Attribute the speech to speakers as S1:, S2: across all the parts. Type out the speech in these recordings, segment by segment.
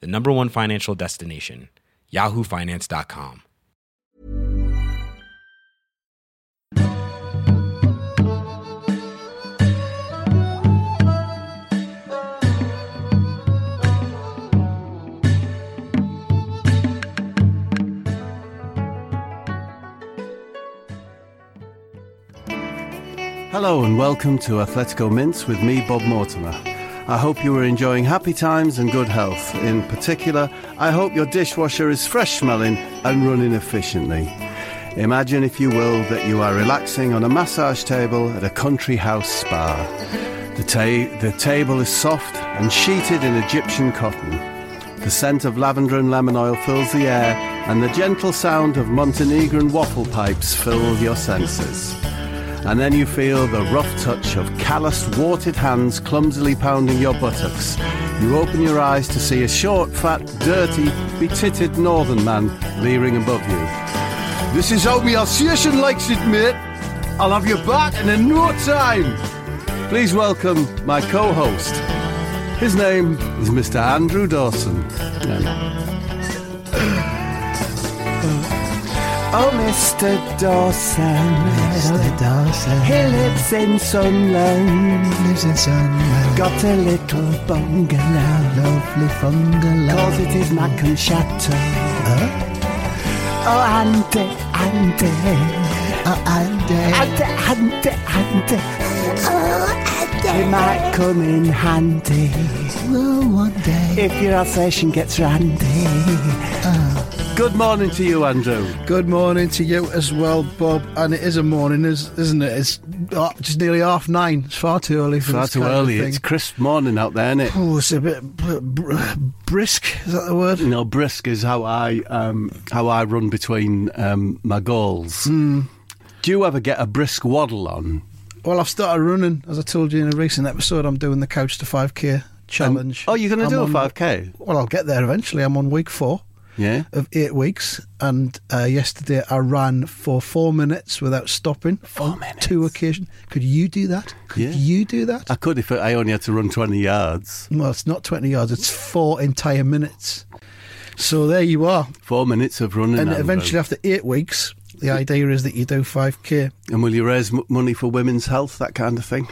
S1: the number one financial destination, yahoofinance.com.
S2: Hello and welcome to Athletico Mince with me, Bob Mortimer. I hope you are enjoying happy times and good health. In particular, I hope your dishwasher is fresh smelling and running efficiently. Imagine, if you will, that you are relaxing on a massage table at a country house spa. The, ta- the table is soft and sheeted in Egyptian cotton. The scent of lavender and lemon oil fills the air, and the gentle sound of Montenegrin waffle pipes fill your senses and then you feel the rough touch of calloused, warted hands clumsily pounding your buttocks. You open your eyes to see a short, fat, dirty, betitted northern man leering above you. This is how my Alsatian likes it, mate. I'll have you back in a no time. Please welcome my co-host. His name is Mr. Andrew Dawson. Oh, Mr. Dawson.
S3: Mr. Dawson.
S2: He lives in Sunland.
S3: He lives in Sunland.
S2: Got a little bungalow.
S3: Lovely bungalow.
S2: Calls it his Mac and Chateau. Oh, Andy, Andy.
S3: Oh, Andy.
S2: Andy, Andy, Andy. Oh, Andy. He might come in handy
S3: Well, one day.
S2: if your Alsatian gets randy. Uh. Good morning to you, Andrew.
S3: Good morning to you as well, Bob. And it is a morning, is- isn't it? It's uh, just nearly half nine. It's far too early for
S2: Far too early. It's crisp morning out there, isn't it?
S3: Oh, it's a bit br- br- brisk. Is that the word?
S2: You know, brisk is how I um, how I run between um, my goals.
S3: Hmm.
S2: Do you ever get a brisk waddle on?
S3: Well, I've started running, as I told you in a recent episode. I'm doing the couch to 5k challenge.
S2: oh, you're going to do a five k?
S3: Well, I'll get there eventually. I'm on week four.
S2: Yeah.
S3: of eight weeks, and uh, yesterday I ran for four minutes without stopping.
S2: Four minutes?
S3: Two occasions. Could you do that? Could
S2: Yeah.
S3: you do that?
S2: I could if I only had to run twenty yards.
S3: well, it's not 20 yards, it's four entire minutes. So there you are.
S2: Four minutes of running.
S3: And
S2: Andrew.
S3: eventually, after eight weeks, the idea is that you do 5k.
S2: And will you raise m- money for women's health, that kind of thing?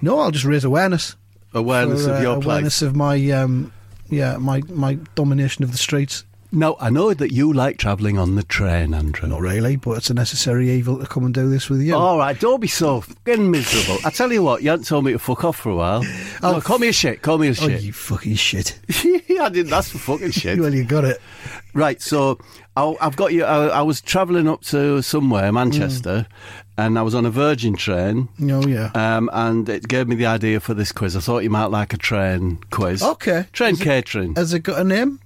S3: No, I'll just raise awareness.
S2: Awareness
S3: for,
S2: of
S3: uh,
S2: your
S3: awareness
S2: place.
S3: of my, um, yeah, my, my domination of the streets.
S2: Now, I know that you like travelling on the train, Andrew.
S3: Not really, but it's a necessary evil to come and do this with you.
S2: All right, don't be so fucking miserable. I tell you what, you haven't told me to fuck off for a while.
S3: Oh,
S2: no, call me a shit. Call me a shit.
S3: Oh,
S2: shit.
S3: you fucking shit.
S2: I didn't ask for fucking shit.
S3: well, you got it.
S2: Right, so I, I've got you. I, I was travelling up to somewhere, Manchester, and I was on a Virgin train.
S3: Oh, yeah.
S2: Um, and it gave me the idea for this quiz. I thought you might like a train quiz.
S3: Okay.
S2: Train
S3: Is it- Has it got a name?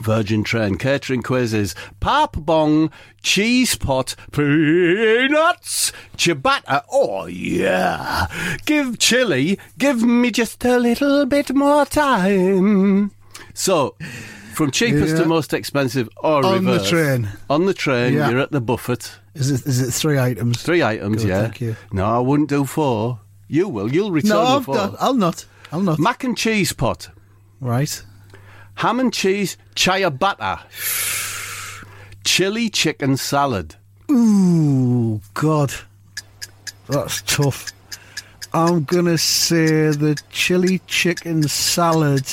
S2: Virgin train catering quizzes, pop bong, cheese pot, peanuts, ciabatta. Oh yeah. Give chili. Give me just a little bit more time. So. From cheapest
S3: Yeah.
S2: to most expensive or
S3: On the train.
S2: On the train,
S3: Yeah.
S2: you're at the buffet.
S3: Is it is it three items?
S2: Three items,
S3: Good,
S2: yeah.
S3: thank you.
S2: No, I wouldn't do four. You will. You'll return
S3: No. I'll not. I'll not.
S2: Mac and cheese pot.
S3: right.
S2: Ham and cheese ciabatta. Chili chicken salad.
S3: Ooh, God, that's tough. I'm gonna say the chili chicken salad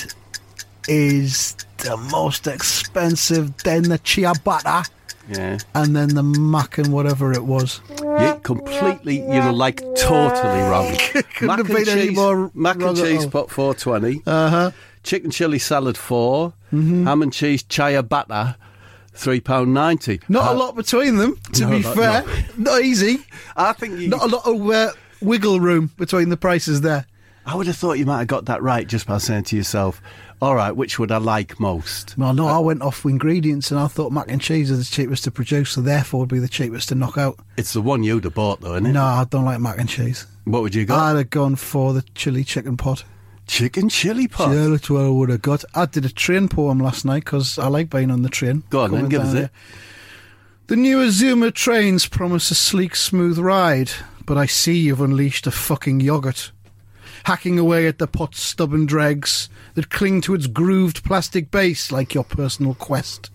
S3: is the most expensive, then the ciabatta,
S2: Yeah.
S3: and then the mac and whatever it was.
S2: You completely, you know, like totally wrong.
S3: Couldn't
S2: mac
S3: have
S2: and
S3: been any
S2: cheese,
S3: more
S2: mac and cheese pot four twenty.
S3: Uh huh.
S2: Chicken chili salad 4
S3: Mm-hmm.
S2: Ham and cheese chaya ciabatta three pound ninety.
S3: Not
S2: Uh,
S3: a lot between them, to
S2: no,
S3: be
S2: not-
S3: fair. Not easy.
S2: I think you.
S3: Not a lot of uh, wiggle room between the prices there.
S2: I would have thought you might have got that right just by saying to yourself, all right, which would I like most?
S3: Well, no, I went off with ingredients and I thought mac and cheese is the cheapest to produce, so therefore would be the cheapest to knock out.
S2: It's the one you'd have bought, though, isn't it?
S3: No, I don't like mac and cheese.
S2: What would you go?
S3: I'd have gone for the chili chicken pot.
S2: Chicken chili pot.
S3: Yeah, that's what I would have got. I did a train poem last night because I like being on the train.
S2: Go on then, give us it.
S3: here. The new Azuma trains promise a sleek, smooth ride, but I see you've unleashed a fucking yogurt. Hacking away at the pot's stubborn dregs that cling to its grooved plastic base like your personal quest.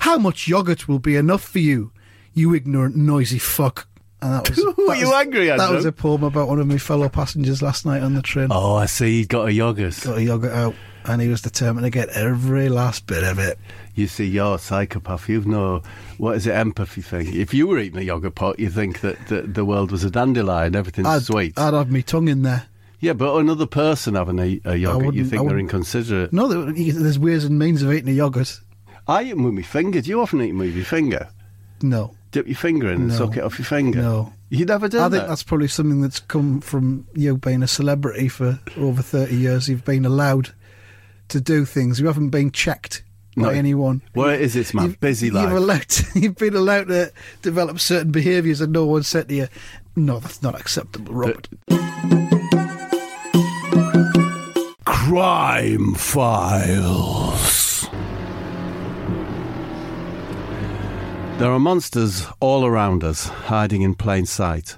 S3: How much yogurt will be enough for you, you ignorant, noisy fuck? And that was,
S2: Were
S3: that
S2: you
S3: was-
S2: angry,
S3: That was a poem about one of my fellow passengers last night on the train
S2: Oh, I see. He's got a yogurt.
S3: got a yogurt out, and he was determined to get every last bit of it.
S2: You see, you're a psychopath. You've no, what is it, empathy thing. If you were eating a yogurt pot, you think that the, the world was a dandelion, everything's
S3: I'd,
S2: sweet.
S3: I'd have my tongue in there.
S2: yeah, but another person having a, a yogurt, you think they're inconsiderate.
S3: No, there's ways and means of eating a yogurt.
S2: I eat them with my finger. Do you often eat them with your finger?
S3: No,
S2: Dip your finger in and
S3: No.
S2: suck it off your finger?
S3: no.
S2: You never did
S3: I think
S2: that?
S3: that's probably something that's come from you being a celebrity for over 30 years. You've been allowed to do things. You haven't been checked by
S2: No.
S3: anyone.
S2: Well, it is, it's my
S3: You've-
S2: busy
S3: you've
S2: life.
S3: Allowed you've been allowed to develop certain behaviours and no one said to you, no, that's not acceptable, Robert.
S2: Crime Files. There are monsters all around us, hiding in plain sight.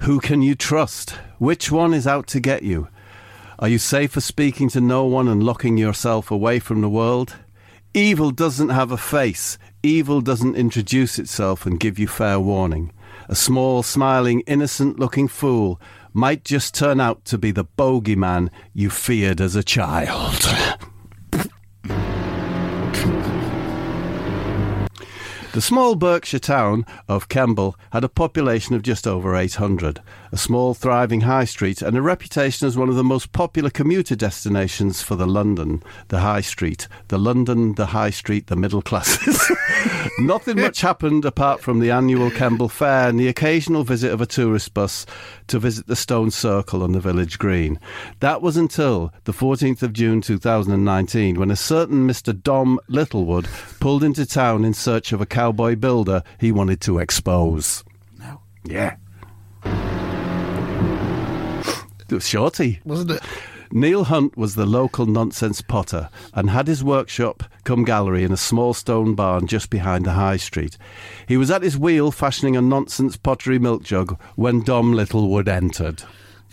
S2: Who can you trust? Which one is out to get you? Are you safe for speaking to no one and locking yourself away from the world? Evil doesn't have a face. Evil doesn't introduce itself and give you fair warning. A small, smiling, innocent looking fool might just turn out to be the bogeyman you feared as a child. The small Berkshire town of Kemble had a population of just over 800, a small, thriving high street, and a reputation as one of the most popular commuter destinations for the London, the High Street, the London, the High Street, the middle classes. Nothing much happened apart from the annual Kemble Fair and the occasional visit of a tourist bus to visit the stone circle on the village green. That was until the 14th of June 2019 when a certain Mr. Dom Littlewood pulled into town in search of a cowboy builder he wanted to expose.
S3: No.
S2: Yeah. It was Shorty.
S3: Wasn't it?
S2: Neil Hunt was the local nonsense potter and had his workshop come gallery in a small stone barn just behind the high street. He was at his wheel fashioning a nonsense pottery milk jug when Dom Littlewood entered.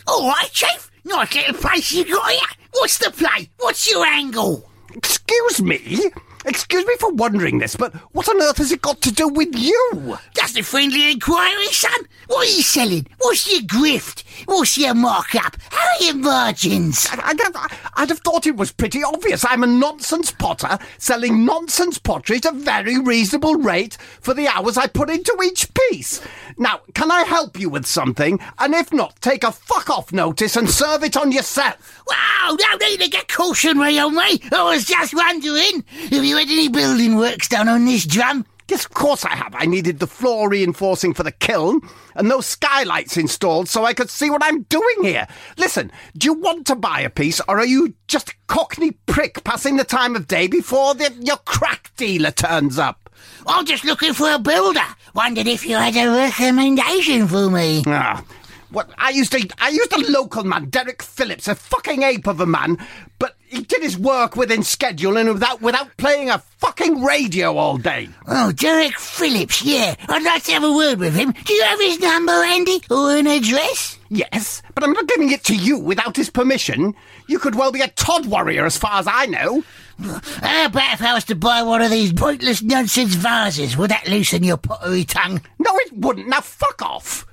S4: All right, Chief. Nice little place you got here. What's the play? What's your angle?
S5: Excuse me? Excuse me for wondering this, but what on earth has it got to do with you?
S4: Just a friendly inquiry, son. What are you selling? What's your grift? What's your markup? How are your margins?
S5: I, I, I'd have thought it was pretty obvious. I'm a nonsense potter selling nonsense pottery at a very reasonable rate for the hours I put into each piece. Now, can I help you with something? And if not, take a fuck off notice and serve it on yourself.
S4: Wow, no need to get cautionary on me. I was just wondering, have you had any building works done on this drum?
S5: Yes, of course I have. I needed the floor reinforcing for the kiln and those skylights installed so I could see what I'm doing here. Listen, do you want to buy a piece or are you just a cockney prick passing the time of day before the, your crack dealer turns up?
S4: I'm just looking for a builder. Wondered if you had a recommendation for me.
S5: Ah, what I used to I used a local man, Derek Phillips, a fucking ape of a man, but he did his work within schedule and without without playing a fucking radio all day.
S4: Oh, Derek Phillips, yeah. I'd like to have a word with him. Do you have his number, Andy? Or an address?
S5: Yes, but I'm not giving it to you without his permission. You could well be a Todd warrior as far as I know.
S4: How about if I was to buy one of these pointless nonsense vases? Would that loosen your pottery tongue?
S5: No, it wouldn't. Now fuck off.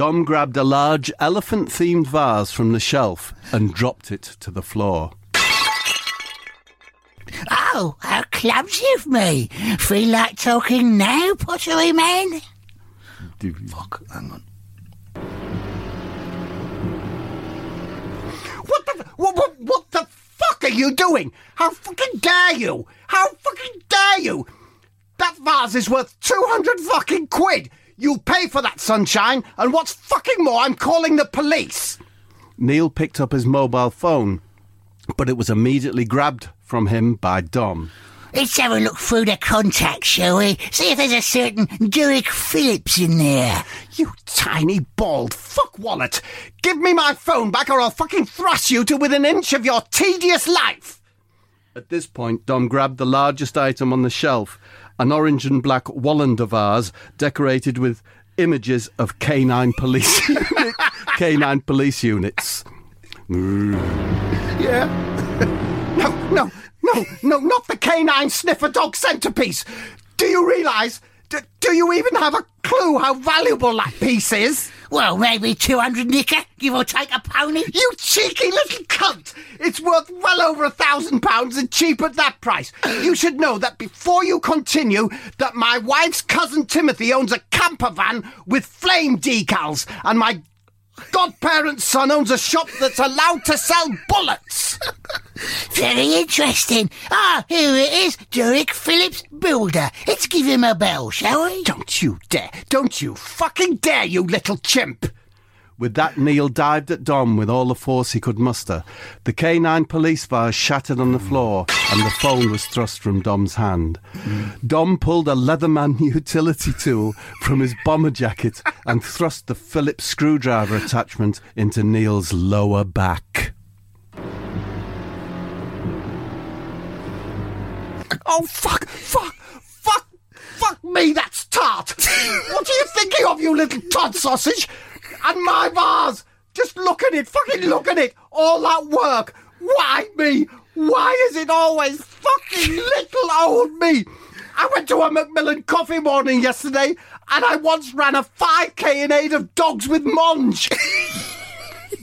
S2: Dom grabbed a large elephant themed vase from the shelf and dropped it to the floor.
S4: Oh, how clumsy of me. Feel like talking now, pottery man?
S3: Fuck, hang on.
S5: What the what what what the fuck are you doing? How fucking dare you? How fucking dare you? That vase is worth two hundred fucking quid. You pay for that sunshine, and what's fucking more, I'm calling the police.
S2: Neil picked up his mobile phone, but it was immediately grabbed from him by Dom.
S4: Let's have a look through the contacts, shall we? See if there's a certain Derek Phillips in there.
S5: You tiny bald fuck wallet! Give me my phone back or I'll fucking thrust you to within an inch of your tedious life!
S2: At this point, Dom grabbed the largest item on the shelf, an orange and black Wallander vase decorated with images of canine police canine police units.
S3: Yeah.
S5: No, no, no, no, not the canine sniffer dog centerpiece! Do you realise? Do, do you even have a clue how valuable that piece is?
S4: Well, maybe 200 nicker, give or take a pony.
S5: You cheeky little cunt! It's worth well over a thousand pounds and cheap at that price. You should know that before you continue, that my wife's cousin Timothy owns a camper van with flame decals, and my godparent's son owns a shop that's allowed to sell bullets.
S4: Very interesting. Ah, here it is. Derek Phillips Builder. Let's give him a bell, shall we?
S5: Don't you dare! Don't you fucking dare, you little chimp!
S2: With that, Neil dived at Dom with all the force he could muster. The canine police vase shattered on the floor, and the phone was thrust from Dom's hand. Dom pulled a Leatherman utility tool from his bomber jacket and thrust the Phillips screwdriver attachment into Neil's lower back.
S5: Oh fuck! Fuck! Fuck! Fuck me! That's tart. what are you thinking of, you little Todd sausage? And my bars. Just look at it! Fucking look at it! All that work! Why me? Why is it always fucking little old me? I went to a Macmillan coffee morning yesterday, and I once ran a 5k in aid of dogs with mange.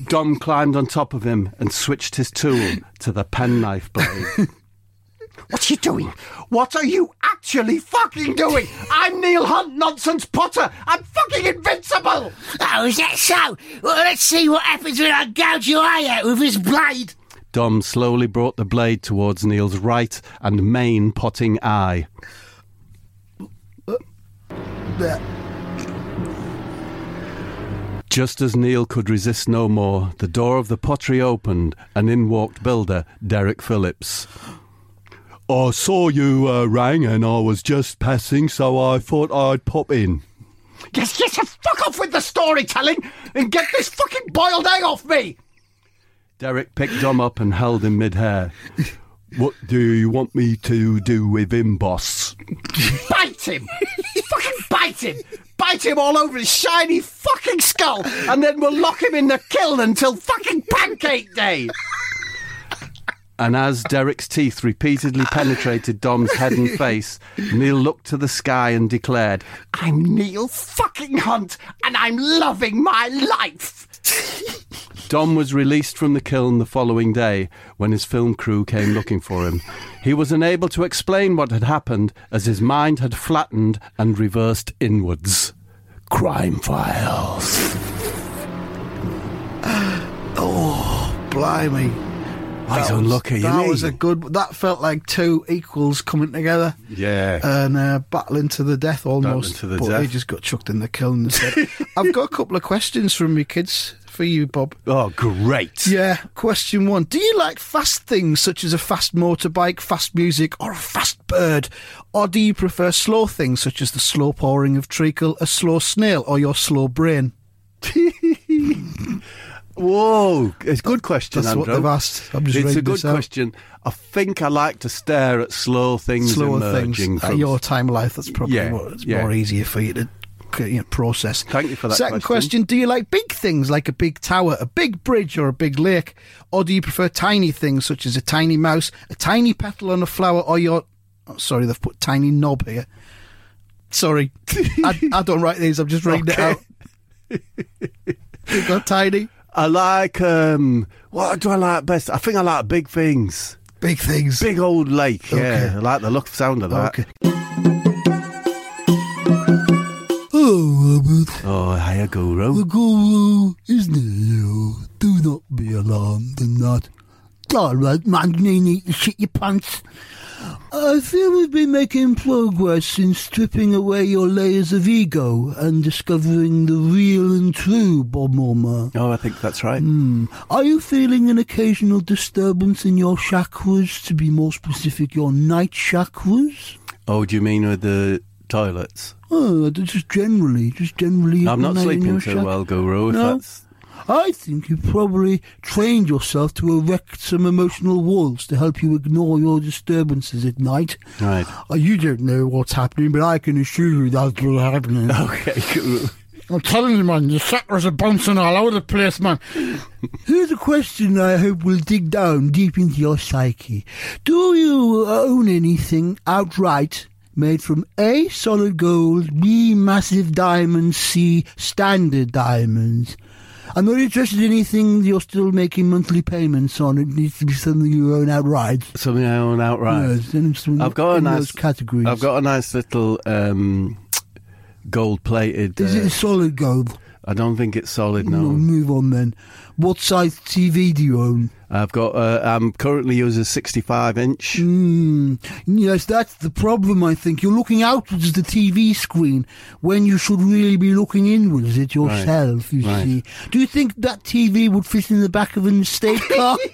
S2: Dom climbed on top of him and switched his tool to the penknife blade.
S5: What are you doing? What are you actually fucking doing? I'm Neil Hunt, nonsense Potter. I'm fucking invincible.
S4: Oh, is that so? Well, let's see what happens when I gouge your eye out with this blade.
S2: Dom slowly brought the blade towards Neil's right and main potting eye. Just as Neil could resist no more, the door of the pottery opened and in walked builder Derek Phillips. I saw you uh, rang and I was just passing, so I thought I'd pop in.
S5: Yes, yes, fuck off with the storytelling and get this fucking boiled egg off me.
S2: Derek picked Dom up and held him mid-hair. What do you want me to do with him, boss?
S5: Bite him. fucking bite him. Bite him all over his shiny fucking skull and then we'll lock him in the kiln until fucking pancake day.
S2: And as Derek's teeth repeatedly penetrated Dom's head and face, Neil looked to the sky and declared,
S5: I'm Neil fucking Hunt and I'm loving my life.
S2: Dom was released from the kiln the following day when his film crew came looking for him. He was unable to explain what had happened as his mind had flattened and reversed inwards. Crime files.
S3: Oh, blimey.
S2: He's
S3: That was-
S2: unlucky,
S3: That
S2: isn't
S3: was a good. That felt like two equals coming together
S2: Yeah.
S3: and uh, battling to the death almost.
S2: to the
S3: but
S2: death.
S3: they just got chucked in the kiln instead. I've got a couple of questions from me kids for you, Bob.
S2: oh, great.
S3: Yeah. Question one: Do you like fast things such as a fast motorbike, fast music, or a fast bird, or do you prefer slow things such as the slow pouring of treacle, a slow snail, or your slow brain?
S2: Whoa, it's a good question,
S3: That's what
S2: Andrew.
S3: they've asked. I'm just
S2: it's a good question. I think I like to stare at slow things
S3: slower
S2: emerging.
S3: things
S2: from-
S3: at your time of life. That's probably
S2: Yeah,
S3: what, it's
S2: yeah.
S3: more easier for you to you know, process.
S2: Thank you for that
S3: Second
S2: question.
S3: question: Do you like big things like a big tower, a big bridge, or a big lake, or do you prefer tiny things such as a tiny mouse, a tiny petal on a flower, or your? Oh, sorry, they've put tiny knob here. Sorry, I, I don't write these. I'm just reading it out. You've got tiny,
S2: I like um what do I like best? I think I like big things.
S3: big things.
S2: Big old lake, yeah.
S3: Okay.
S2: I like the look sound of that.
S3: Okay. Oh, Robert.
S2: Oh, hiya guru.
S3: The guru is new. Do not be alarmed and not.
S4: All right, man, you need to shit your pants.
S3: I feel we've been making progress in stripping away your layers of ego and discovering the real and true Bob Morma.
S2: Oh, I think that's right. Hmm.
S3: Are you feeling an occasional disturbance in your chakras? To be more specific, your night chakras?
S2: Oh, do you mean with the toilets?
S3: Oh, just generally, just generally.
S2: I'm not sleeping
S3: chak-
S2: well, Guru. If
S3: No.
S2: that's
S3: I think you probably trained yourself to erect some emotional walls to help you ignore your disturbances at night.
S2: right.
S3: Uh, You don't know what's happening, but I can assure you that's what's happening.
S2: Okay, Guru.
S6: I'm telling you, man, your chakras are bouncing all over the place, man.
S3: Here's a question I hope will dig down deep into your psyche. Do you own anything outright made from A, solid gold, B, massive diamonds, C, standard diamonds? I'm not interested in anything you're still making monthly payments on. It needs to be something you own outright.
S2: Something I own outright.
S3: Yes,
S2: I've got a nice
S3: categories.
S2: I've got a nice little um, gold plated.
S3: Is
S2: uh,
S3: it solid gold?
S2: I don't think it's solid.
S3: No,
S2: No,
S3: move on then. What size TV do you own?
S2: I've got. Uh, I'm currently using a 65 inch.
S3: Mm, yes, that's the problem, I think. You're looking outwards at the TV screen when you should really be looking inwards at yourself, you
S2: right.
S3: see. Do you think that TV would fit in the back of an estate car?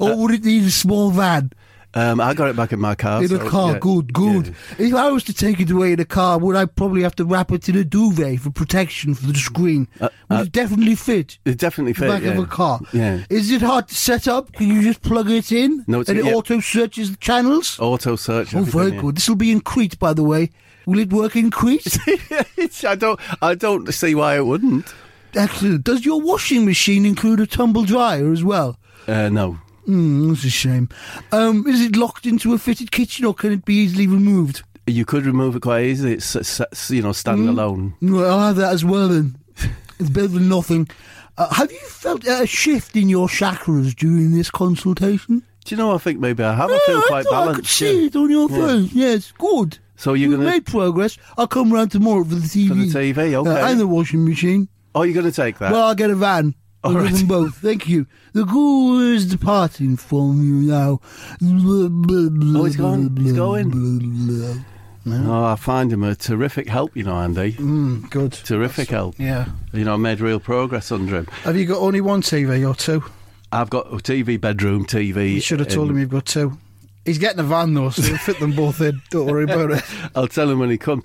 S3: or would it need a small van?
S2: Um, I got it back in my car.
S3: In a
S2: so,
S3: car,
S2: yeah,
S3: good, good.
S2: yeah.
S3: If I was to take it away in a car, would I probably have to wrap it in a duvet for protection for the screen?
S2: Uh,
S3: would
S2: uh,
S3: it definitely fit?
S2: It definitely
S3: the
S2: fit.
S3: back
S2: yeah.
S3: of a car.
S2: Yeah.
S3: Is it hard to set up? Can you just plug it in?
S2: No, it's-
S3: and it auto searches the channels?
S2: Auto search.
S3: Oh, very good. This will be in Crete, by the way. Will it work in Crete?
S2: I don't. I don't see why it wouldn't.
S3: Excellent. Does your washing machine include a tumble dryer as well?
S2: Uh, no.
S3: Hmm, that's a shame. Um, is it locked into a fitted kitchen or can it be easily removed?
S2: You could remove it quite easily. It's, it's, you know standalone.
S3: Well, I'll have that as well then. it's better than nothing. Uh, have you felt a shift in your chakras during this consultation?
S2: Do you know? I think maybe I have. I feel
S3: Yeah,
S2: quite
S3: I
S2: balanced.
S3: could see
S2: yeah.
S3: it on your
S2: Yeah.
S3: Yes, good.
S2: So you're
S3: We've
S2: gonna
S3: made progress. I'll come round tomorrow for the TV.
S2: for the TV? Okay.
S3: Uh, and the washing machine.
S2: oh, you're going to take that?
S3: Well, I'll get a van.
S2: All right.
S3: them both. Thank you. The guru is departing from you now. Oh,
S2: he's gone. He's going. oh, I find him a terrific help. You know, Andy.
S6: Mm, good.
S2: Terrific help.
S6: Yeah.
S2: You know, I made real progress under him.
S6: Have you got only one TV or two?
S2: I've got a TV, bedroom TV.
S6: You should have told
S2: in-
S6: him you've got two. He's getting a van though, so you'll fit them both in. Don't worry about it.
S2: I'll tell him when he comes.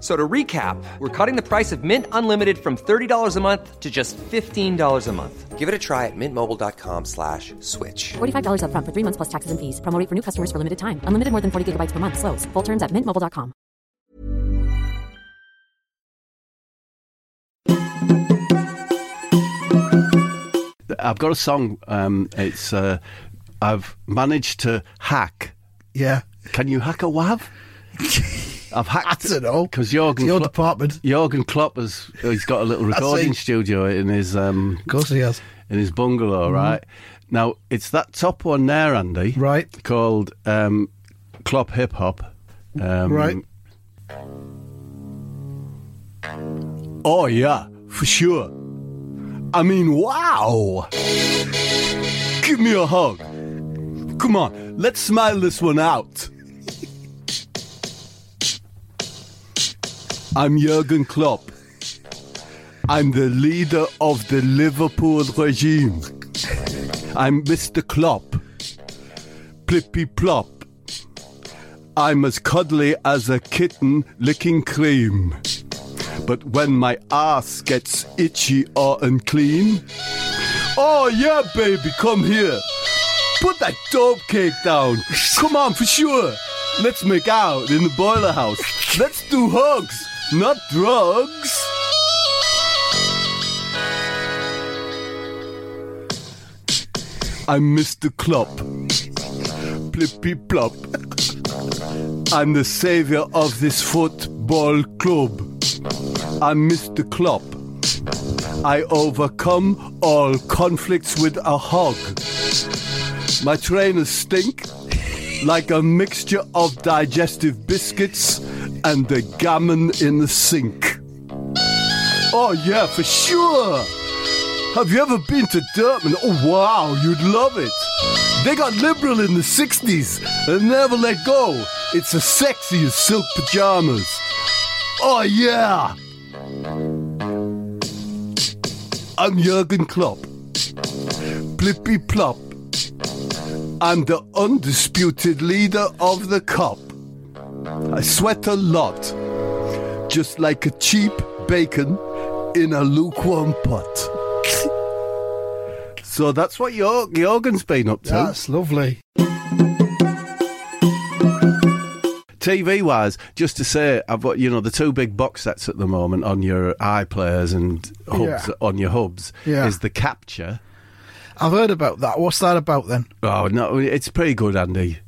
S7: F- So to recap, we're cutting the price of Mint Unlimited from $30 a month to just $15 a month. Give it a try at mintmobile.com slash switch.
S8: $45 upfront for three months plus taxes and fees. Promo rate for new customers for limited time. Unlimited more than 40 gigabytes per month. Slows. Full terms at mintmobile.com.
S2: I've got a song. Um, it's uh, I've managed to hack.
S6: Yeah.
S2: Can you hack a WAV? I've hacked.
S6: I don't know.
S2: because Jurgen
S6: It's your
S2: Klopp,
S6: department.
S2: Jurgen Klopp has he's got a little recording studio in his um,
S6: Of course he has.
S2: in his bungalow, right? Now, it's that top one there, Andy.
S3: Right.
S2: Called um, Klopp Hip Hop. Um,
S3: Right.
S2: Oh, yeah, for sure. I mean, wow. Give me a hug. Come on, let's smile this one out. I'm Jurgen Klopp. I'm the leader of the Liverpool regime. I'm Mr. Klopp. Plippy plop. I'm as cuddly as a kitten licking cream. But when my ass gets itchy or unclean, oh yeah, baby, come here. Put that dope cake down. Come on, for sure. Let's make out in the boiler house. Let's do hugs, not drugs. I'm Mr. Klopp. Plippy plop. I'm the savior of this football club. I'm Mr. Klopp. I overcome all conflicts with a hug. My trainers stink like a mixture of digestive biscuits and the gammon in the sink. Oh, yeah, for sure. Have you ever been to Dortmund? Oh, wow, you'd love it. They got liberal in the 60s and never let go. It's as sexy as silk pajamas. Oh, yeah. I'm Jurgen Klopp. Plippy plop. I'm the undisputed leader of the cop. I sweat a lot, just like a cheap bacon in a lukewarm pot. so that's what Jor- Jorgen's been up to.
S3: That's lovely.
S2: TV wise, just to say, I've got you know the two big box sets at the moment on your iPlayers and hubs
S3: Yeah.
S2: on your hubs
S3: Yeah.
S2: is the Capture.
S3: I've heard about that. What's that about then?
S2: Oh no, it's pretty good, Andy.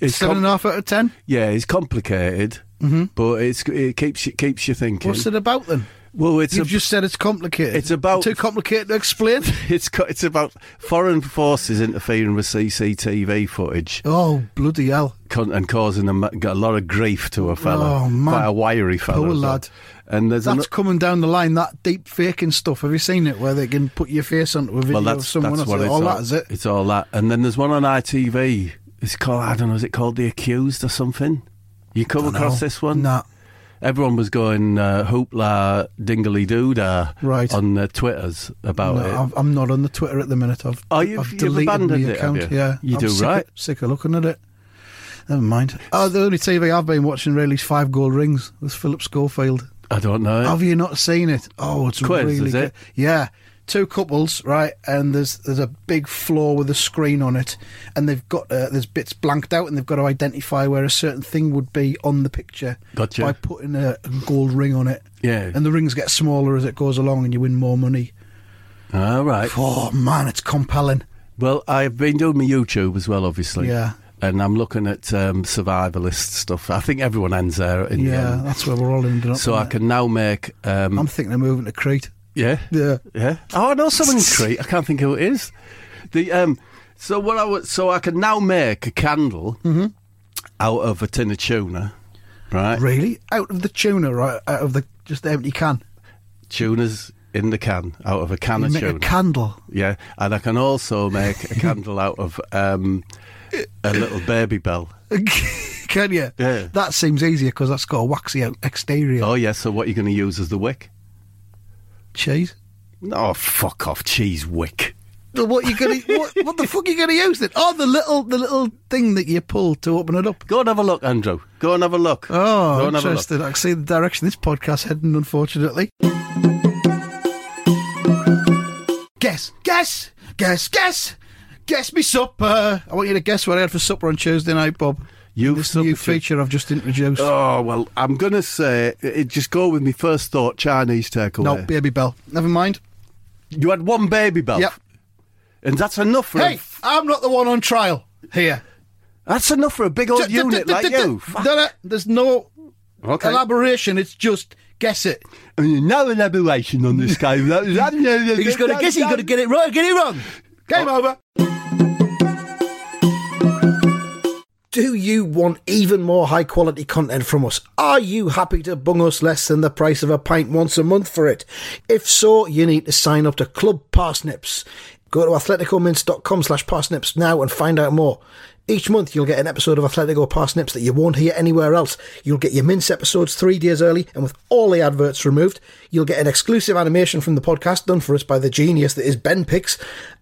S2: It's
S3: Seven
S2: com-
S3: and a half out of ten.
S2: yeah, it's complicated, mm-hmm. but it's it keeps you keeps you thinking.
S3: What's it about then?
S2: well, it's
S3: You've
S2: a,
S3: just said it's complicated.
S2: It's about-
S3: too complicated to explain.
S2: it's it's about foreign forces interfering with CCTV footage
S3: Oh bloody hell!
S2: and causing got a lot of grief to a fella,
S3: Oh, man.
S2: quite a wiry fella,
S3: Poor lad.
S2: And there's
S3: That's
S2: ano-
S3: coming down the line. That deep faking stuff. Have you seen it? Where they can put your face onto a video
S2: well, that's
S3: of someone
S2: that's
S3: else.
S2: what it's
S3: all
S2: all,
S3: that is it?
S2: It's all that, and then there's one on ITV. It's called I don't know. Is it called The Accused or something? You come across this one?
S3: Nah.
S2: Everyone was going uh, hoopla dingly doodah
S3: Right.
S2: on their twitters about
S3: No,
S2: it.
S3: I'm not on the Twitter at the minute. I've,
S2: Oh, you've-
S3: I've deleted
S2: abandoned it, have
S3: account.
S2: you?
S3: Yeah,
S2: You
S3: I'm
S2: do
S3: sick
S2: right.
S3: Of, sick of looking at it. Never mind. Oh, the only TV I've been watching really is Five Gold Rings with Philip Schofield.
S2: I don't know.
S3: Have you not seen it? Oh, it's
S2: Quiz,
S3: really
S2: is
S3: good.
S2: it?
S3: Yeah, two couples, right? And there's there's a big floor with a screen on it, and they've got uh, there's bits blanked out, and they've got to identify where a certain thing would be on the picture
S2: Gotcha.
S3: by putting a, a gold ring on it.
S2: Yeah.
S3: and the rings get smaller as it goes along, and you win more money.
S2: All right.
S3: Oh man, it's compelling.
S2: Well, I've been doing my YouTube as well, obviously.
S3: Yeah.
S2: And I'm looking at um, survivalist stuff. I think everyone ends there in the
S3: Yeah,
S2: end.
S3: that's where we're all ending up.
S2: So I
S3: it?
S2: can now make. Um,
S3: I'm thinking of moving to Crete.
S2: Yeah.
S3: Yeah.
S2: Yeah. Oh, I know someone in Crete. I can't think who it is. The um. So what I would, so I can now make a candle
S3: Mm-hmm.
S2: out of a tin of tuna, right?
S3: Really? Out of the tuna, right? Out of the just the empty can.
S2: Tunas in the can out of a can
S3: You
S2: of
S3: make
S2: tuna.
S3: a candle.
S2: yeah, and I can also make a candle out of um a little Babybel.
S3: can you?
S2: Yeah.
S3: That seems easier because that's got a waxy out exterior.
S2: Oh yeah. So what are you going to use as the wick?
S3: Cheese.
S2: Oh, fuck off, cheese wick.
S3: What you gonna? what, what the fuck are you gonna use it? Oh, the little, the little thing that you pull to open it up.
S2: Go and have a look, Andrew. Go and have a look.
S3: Oh,
S2: Go and have a look.
S3: interested. I can see the direction this podcast heading. Unfortunately. Guess, guess, guess, guess, guess me supper. I want you to guess what I had for supper on Tuesday night, Bob.
S2: You've
S3: this new feature I've just introduced.
S2: Oh well, I'm gonna say it, just go with me first thought Chinese takeaway.
S3: no, Babybel. Never mind.
S2: you had one Babybel.
S3: Yep.
S2: and that's enough for.
S3: Hey,
S2: A,
S3: I'm not the one on trial here.
S2: that's enough for a big old unit like you. Fuck.
S3: No, no, There's no
S2: Okay.
S3: elaboration. It's just guess it.
S2: I mean, no elaboration on this game.
S3: You just got to guess. You got to get it right. Get it wrong. Game oh. over. Do you want even more high quality content from us? Are you happy to bung us less than the price of a pint once a month for it? If so, you need to sign up to Club Parsnips. Go to athleticomince.com slash parsnips now and find out more. Each month you'll get an episode of Athletico Parsnips that you won't hear anywhere else. You'll get your Mince episodes three days early and with all the adverts removed. You'll get an exclusive animation from the podcast done for us by the genius that is Ben Pix.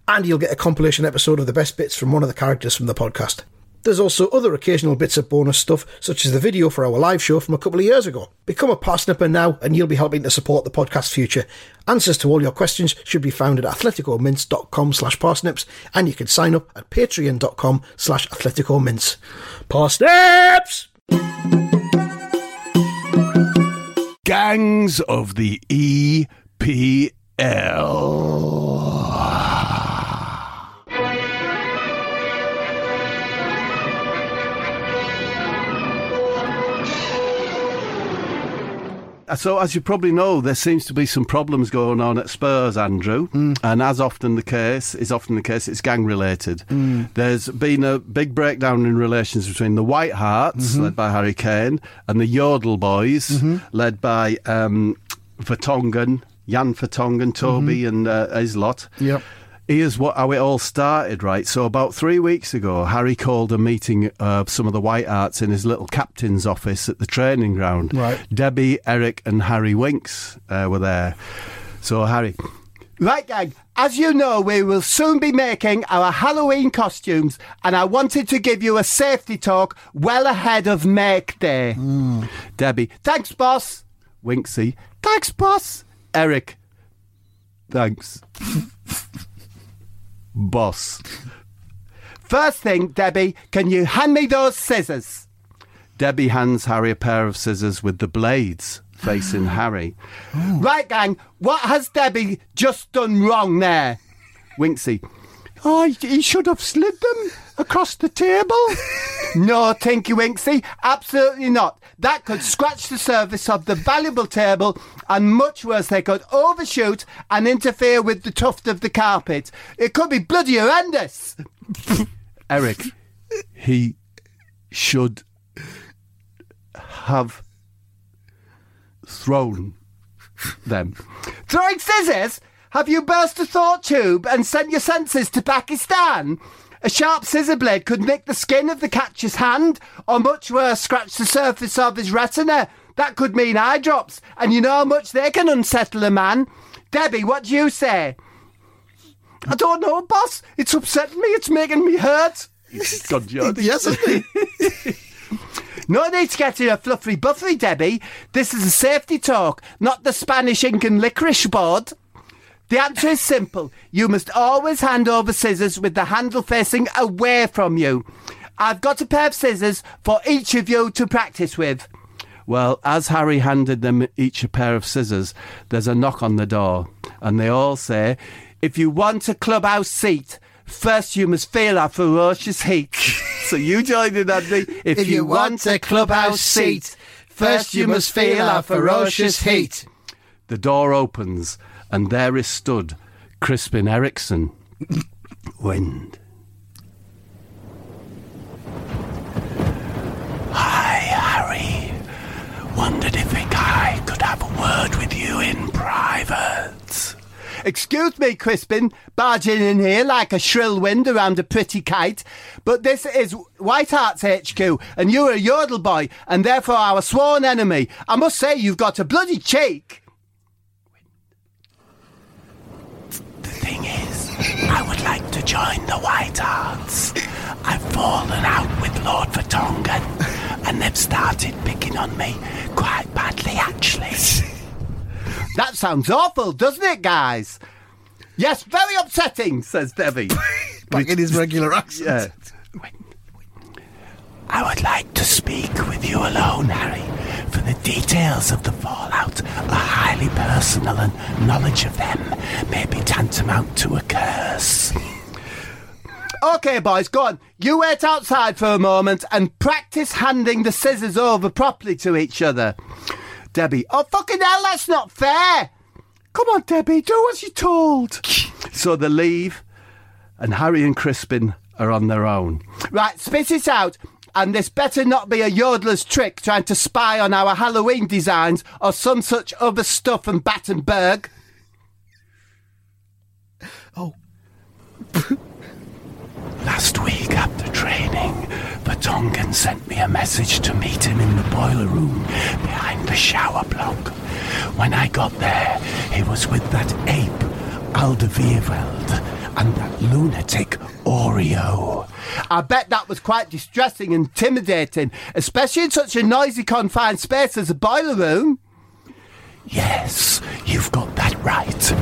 S3: And you'll get a compilation episode of the best bits from one of the characters from the podcast. There's also other occasional bits of bonus stuff, such as the video for our live show from a couple of years ago. Become a parsnipper now, and you'll be helping to support the podcast future. Answers to all your questions should be found at athleticomince.com slash parsnips, and you can sign up at patreon.com slash athleticomints. Parsnips!
S2: Gangs of the EPL. So, as you probably know, there seems to be some problems going on at Spurs, Andrew. Hmm. And as often the case, is often the case, it's gang related. Hmm. There's been a big breakdown in relations between the White Harts, mm-hmm. led by Harry Kane, and the Yodel Boys, mm-hmm. led by um, Vertonghen, Jan Vertonghen, Toby, mm-hmm. and uh, his lot.
S3: Yep.
S2: Here's what how it all started, right? So about three weeks ago, Harry called a meeting of some of the White Harts in his little captain's office at the training ground.
S3: Right.
S2: Debbie, Eric, and Harry Winks uh, were there. So Harry,
S5: Right, gang. As you know, we will soon be making our Halloween costumes, and I wanted to give you a safety talk well ahead of Make Day.
S2: Debbie,
S5: Thanks, boss.
S2: Winksy, thanks, boss. Eric, thanks, boss.
S5: First thing, Debbie, can you hand me those scissors?
S2: Debbie hands Harry a pair of scissors with the blades facing Harry. Oh.
S5: Right, gang. What has Debbie just done wrong there?
S2: Winksy,
S5: Oh, he should have slid them across the table. no, Tinky Winksy, absolutely not. That could scratch the surface of the valuable table, and much worse, they could overshoot and interfere with the tuft of the carpet. It could be bloody horrendous.
S2: Eric, he should have thrown them.
S5: Throwing scissors? Have you burst a thought tube and sent your senses to Pakistan? A sharp scissor blade could nick the skin of the catcher's hand, or much worse, scratch the surface of his retina. That could mean eye drops, and you know how much they can unsettle a man. Debbie, what do you say? I don't know, boss. It's upsetting me. It's making me hurt.
S2: God, Jody.
S3: Yes, isn't he?
S5: No need to get in a fluffy buffery, Debbie. This is a safety talk, not the Spanish ink and licorice board. The answer is simple. You must always hand over scissors with the handle facing away from you. I've got a pair of scissors for each of you to practice with.
S2: Well, as Harry handed them each a pair of scissors, there's a knock on the door, and they all say,
S5: If you want a clubhouse seat, first you must feel our ferocious heat.
S2: So you join in, Andy.
S5: If you want a clubhouse seat, first you must feel our ferocious heat.
S2: The door opens, and there is stood Crispin Ericsson. Wind. Hi, Harry. Wondered if I could have a word with you in private.
S5: Excuse me, Crispin, barging in here like a shrill wind around a pretty kite, but this is White Hart's HQ, and you're a yodel boy, and therefore our sworn enemy. I must say you've got a bloody cheek.
S2: The thing is, I would like to join the White Harts. I've fallen out with Lord Vertonghen, and they've started picking on me quite badly, actually.
S5: That sounds awful, doesn't it, guys? Yes, very upsetting, says Debbie.
S3: Back in his regular accent.
S2: Yeah. I would like to speak with you alone, Harry, for the details of the fallout are highly personal and knowledge of them may be tantamount to a curse.
S5: Okay, boys, go on. You wait outside for a moment and practice handing the scissors over properly to each other. Debbie, oh fucking hell, that's not fair. Come on, Debbie, do as you're told.
S2: So they leave, and Harry and Crispin are on their own.
S5: Right, spit it out.
S2: And this better not be a yodeler's trick trying to spy on our Halloween designs or some such other stuff from Battenberg.
S3: Oh.
S2: Last week after training, Vertonghen sent me a message to meet him in the boiler room behind the shower block. When I got there, he was with that ape, Alderweireld, and that lunatic, Oreo. I bet that was quite distressing and intimidating, especially in such a noisy, confined space as a boiler room. Yes, you've got that right.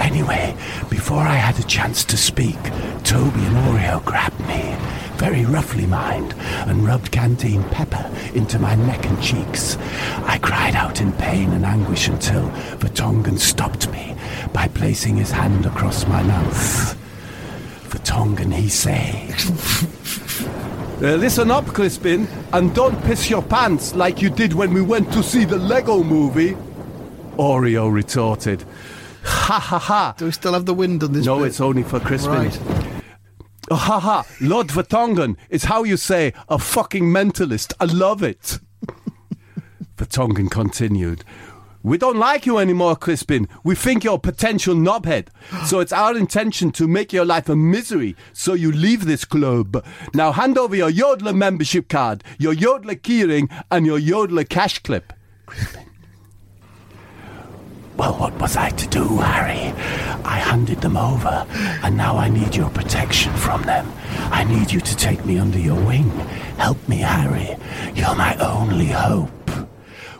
S2: Anyway, before I had a chance to speak, Toby and Oreo grabbed me, very roughly mind, and rubbed canteen pepper into my neck and cheeks. I cried out in pain and anguish until Vertonghen stopped me by placing his hand across my mouth. Vertonghen, he say. Uh, listen up, Crispin, and don't piss your pants like you did when we went to see the Lego movie. Oreo retorted. Ha ha ha.
S3: Do we still have the wind on this?
S2: No,
S3: bit?
S2: it's only for Crispin.
S3: Right.
S2: Oh, ha ha. Lord Vertonghen is how you say a fucking mentalist. I love it. Vertonghen continued. We don't like you anymore, Crispin. We think you're a potential knobhead. So it's our intention to make your life a misery so you leave this club. Now hand over your Yodler membership card, your Yodler keyring, and your Yodler cash clip. Crispin. Well, what was I to do, Harry? I handed them over, and now I need your protection from them. I need you to take me under your wing. Help me, Harry. You're my only hope.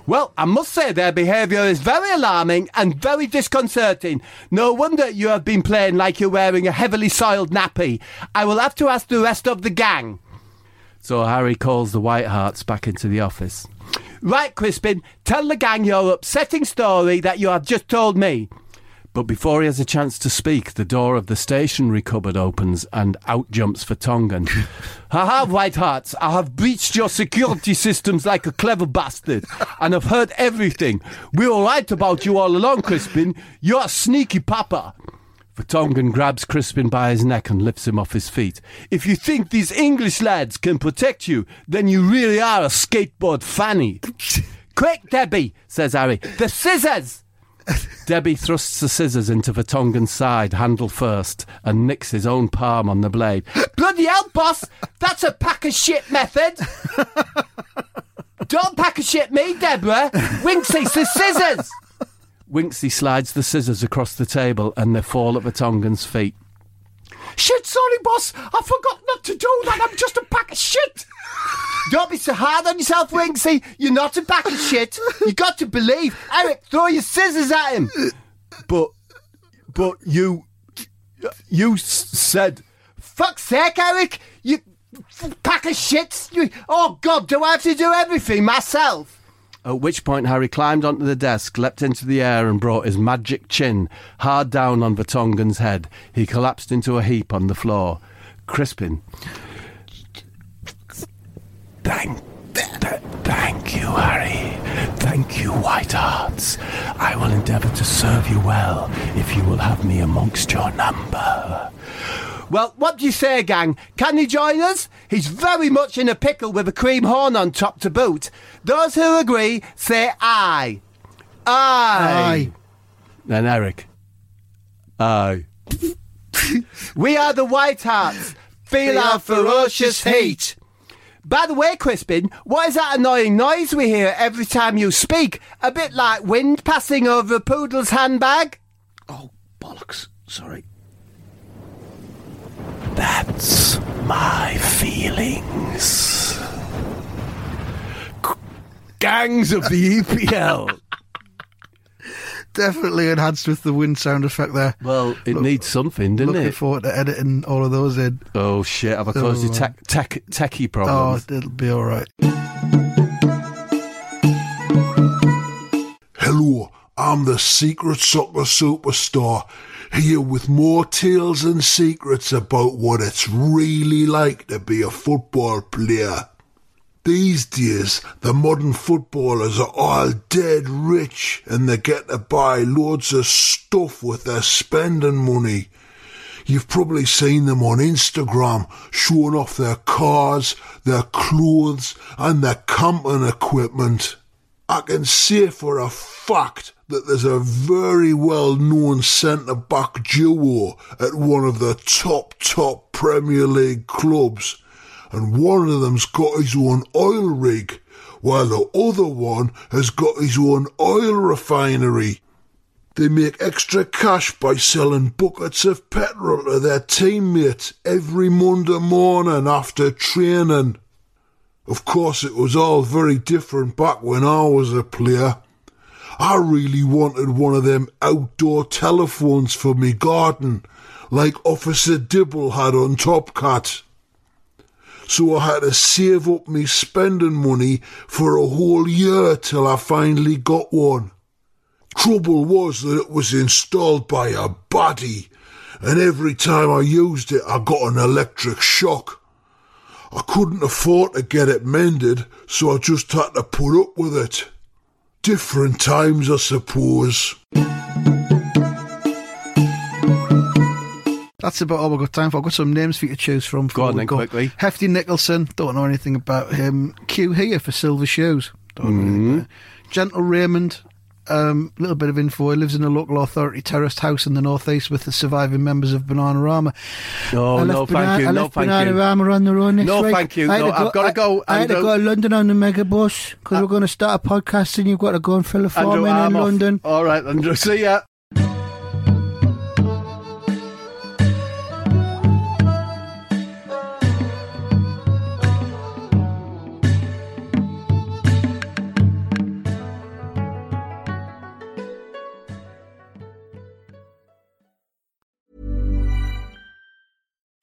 S2: Well, I must say their behaviour is very alarming and very disconcerting. No wonder you have been playing like you're wearing a heavily soiled nappy. I will have to ask the rest of the gang. So Harry calls the White Harts back into the office. Right, Crispin, tell the gang your upsetting story that you have just told me. But before he has a chance to speak, the door of the stationery cupboard opens and out jumps Vertonghen. I have, White Harts. I have breached your security systems like a clever bastard and have heard everything. We were right about you all along, Crispin. You're a sneaky papa. Vertonghen grabs Crispin by his neck and lifts him off his feet. If you think these English lads can protect you, then you really are a skateboard fanny. Quick, Debbie, says Harry. The scissors! Debbie thrusts the scissors into Vertonghen's side, handle first, and nicks his own palm on the blade. Bloody hell, boss! That's a pack of shit method! Don't pack of shit me, Deborah! Winksy, the scissors! Winksy slides the scissors across the table and they fall at Vertonghen's feet. Shit, sorry, boss. I forgot not to do that. I'm just a pack of shit. Don't be so hard on yourself, Winksy. You're not a pack of shit. You got to believe. Eric, throw your scissors at him. But, but you, you said. Fuck's sake, Eric. You pack of shit. You, oh God, do I have to do everything myself? At which point, Harry climbed onto the desk, leapt into the air, and brought his magic chin hard down on Vertonghen's head. He collapsed into a heap on the floor. Crispin. Thank, th- thank you, Harry. Thank you, White Harts. I will endeavour to serve you well if you will have me amongst your number. Well, what do you say, gang? Can you join us? He's very much in a pickle with a cream horn on top to boot. Those who agree, say aye. Aye.
S3: Aye.
S2: Then Eric. Aye. we are the White Harts. Feel our ferocious heat. By the way, Crispin, what is that annoying noise we hear every time you speak? A bit like wind passing over a poodle's handbag?
S3: Oh, bollocks. Sorry.
S2: That's my feelings. Gangs of the EPL.
S3: Definitely enhanced with the wind sound effect there.
S2: well, it needs something, didn't
S3: Looking
S2: it?
S3: forward to editing all of those in.
S2: oh shit! Have I caused you
S3: Oh,
S2: tech, tech, techie
S3: Oh, it'll be all right.
S9: Hello, I'm the Secret Soccer Superstar, here with more tales and secrets about what it's really like to be a football player. These days, the modern footballers are all dead rich and they get to buy loads of stuff with their spending money. You've probably seen them on Instagram showing off their cars, their clothes, and their camping equipment. I can say for a fact that there's a very well known centre back duo at one of the top, top Premier League clubs, and one of them's got his own oil rig, while the other one has got his own oil refinery. They make extra cash by selling buckets of petrol to their teammates every Monday morning after training. Of course, it was all very different back when I was a player. I really wanted one of them outdoor telephones for me garden, like Officer Dibble had on Top Cat. So I had to save up me spending money for a whole year till I finally got one. Trouble was that it was installed by a baddie, and every time I used it I got an electric shock. I couldn't afford to get it mended, so I just had to put up with it. Different times, I suppose.
S3: That's about all we've got time for. I've got some names for you to choose from.
S2: Go on then, quickly.
S3: Hefty Nicholson, don't know anything about him. Q here for Silver Shoes, don't know anything
S2: Mm-hmm.
S3: about him. Gentle Raymond, um, little bit of info. He lives in a local authority terraced house in the northeast with the surviving members of Bananarama.
S2: No,
S3: I
S2: no,
S3: left
S2: thank you.
S3: I
S2: No, thank you.
S3: On the road next
S2: No,
S3: week.
S2: thank you.
S3: I
S2: No,
S3: to
S2: I've gotta go
S3: I, I had to go to London on the megabus because we're going to start a podcast and you've got to go and fill a form in in. London.
S2: All right, Andrew. See ya.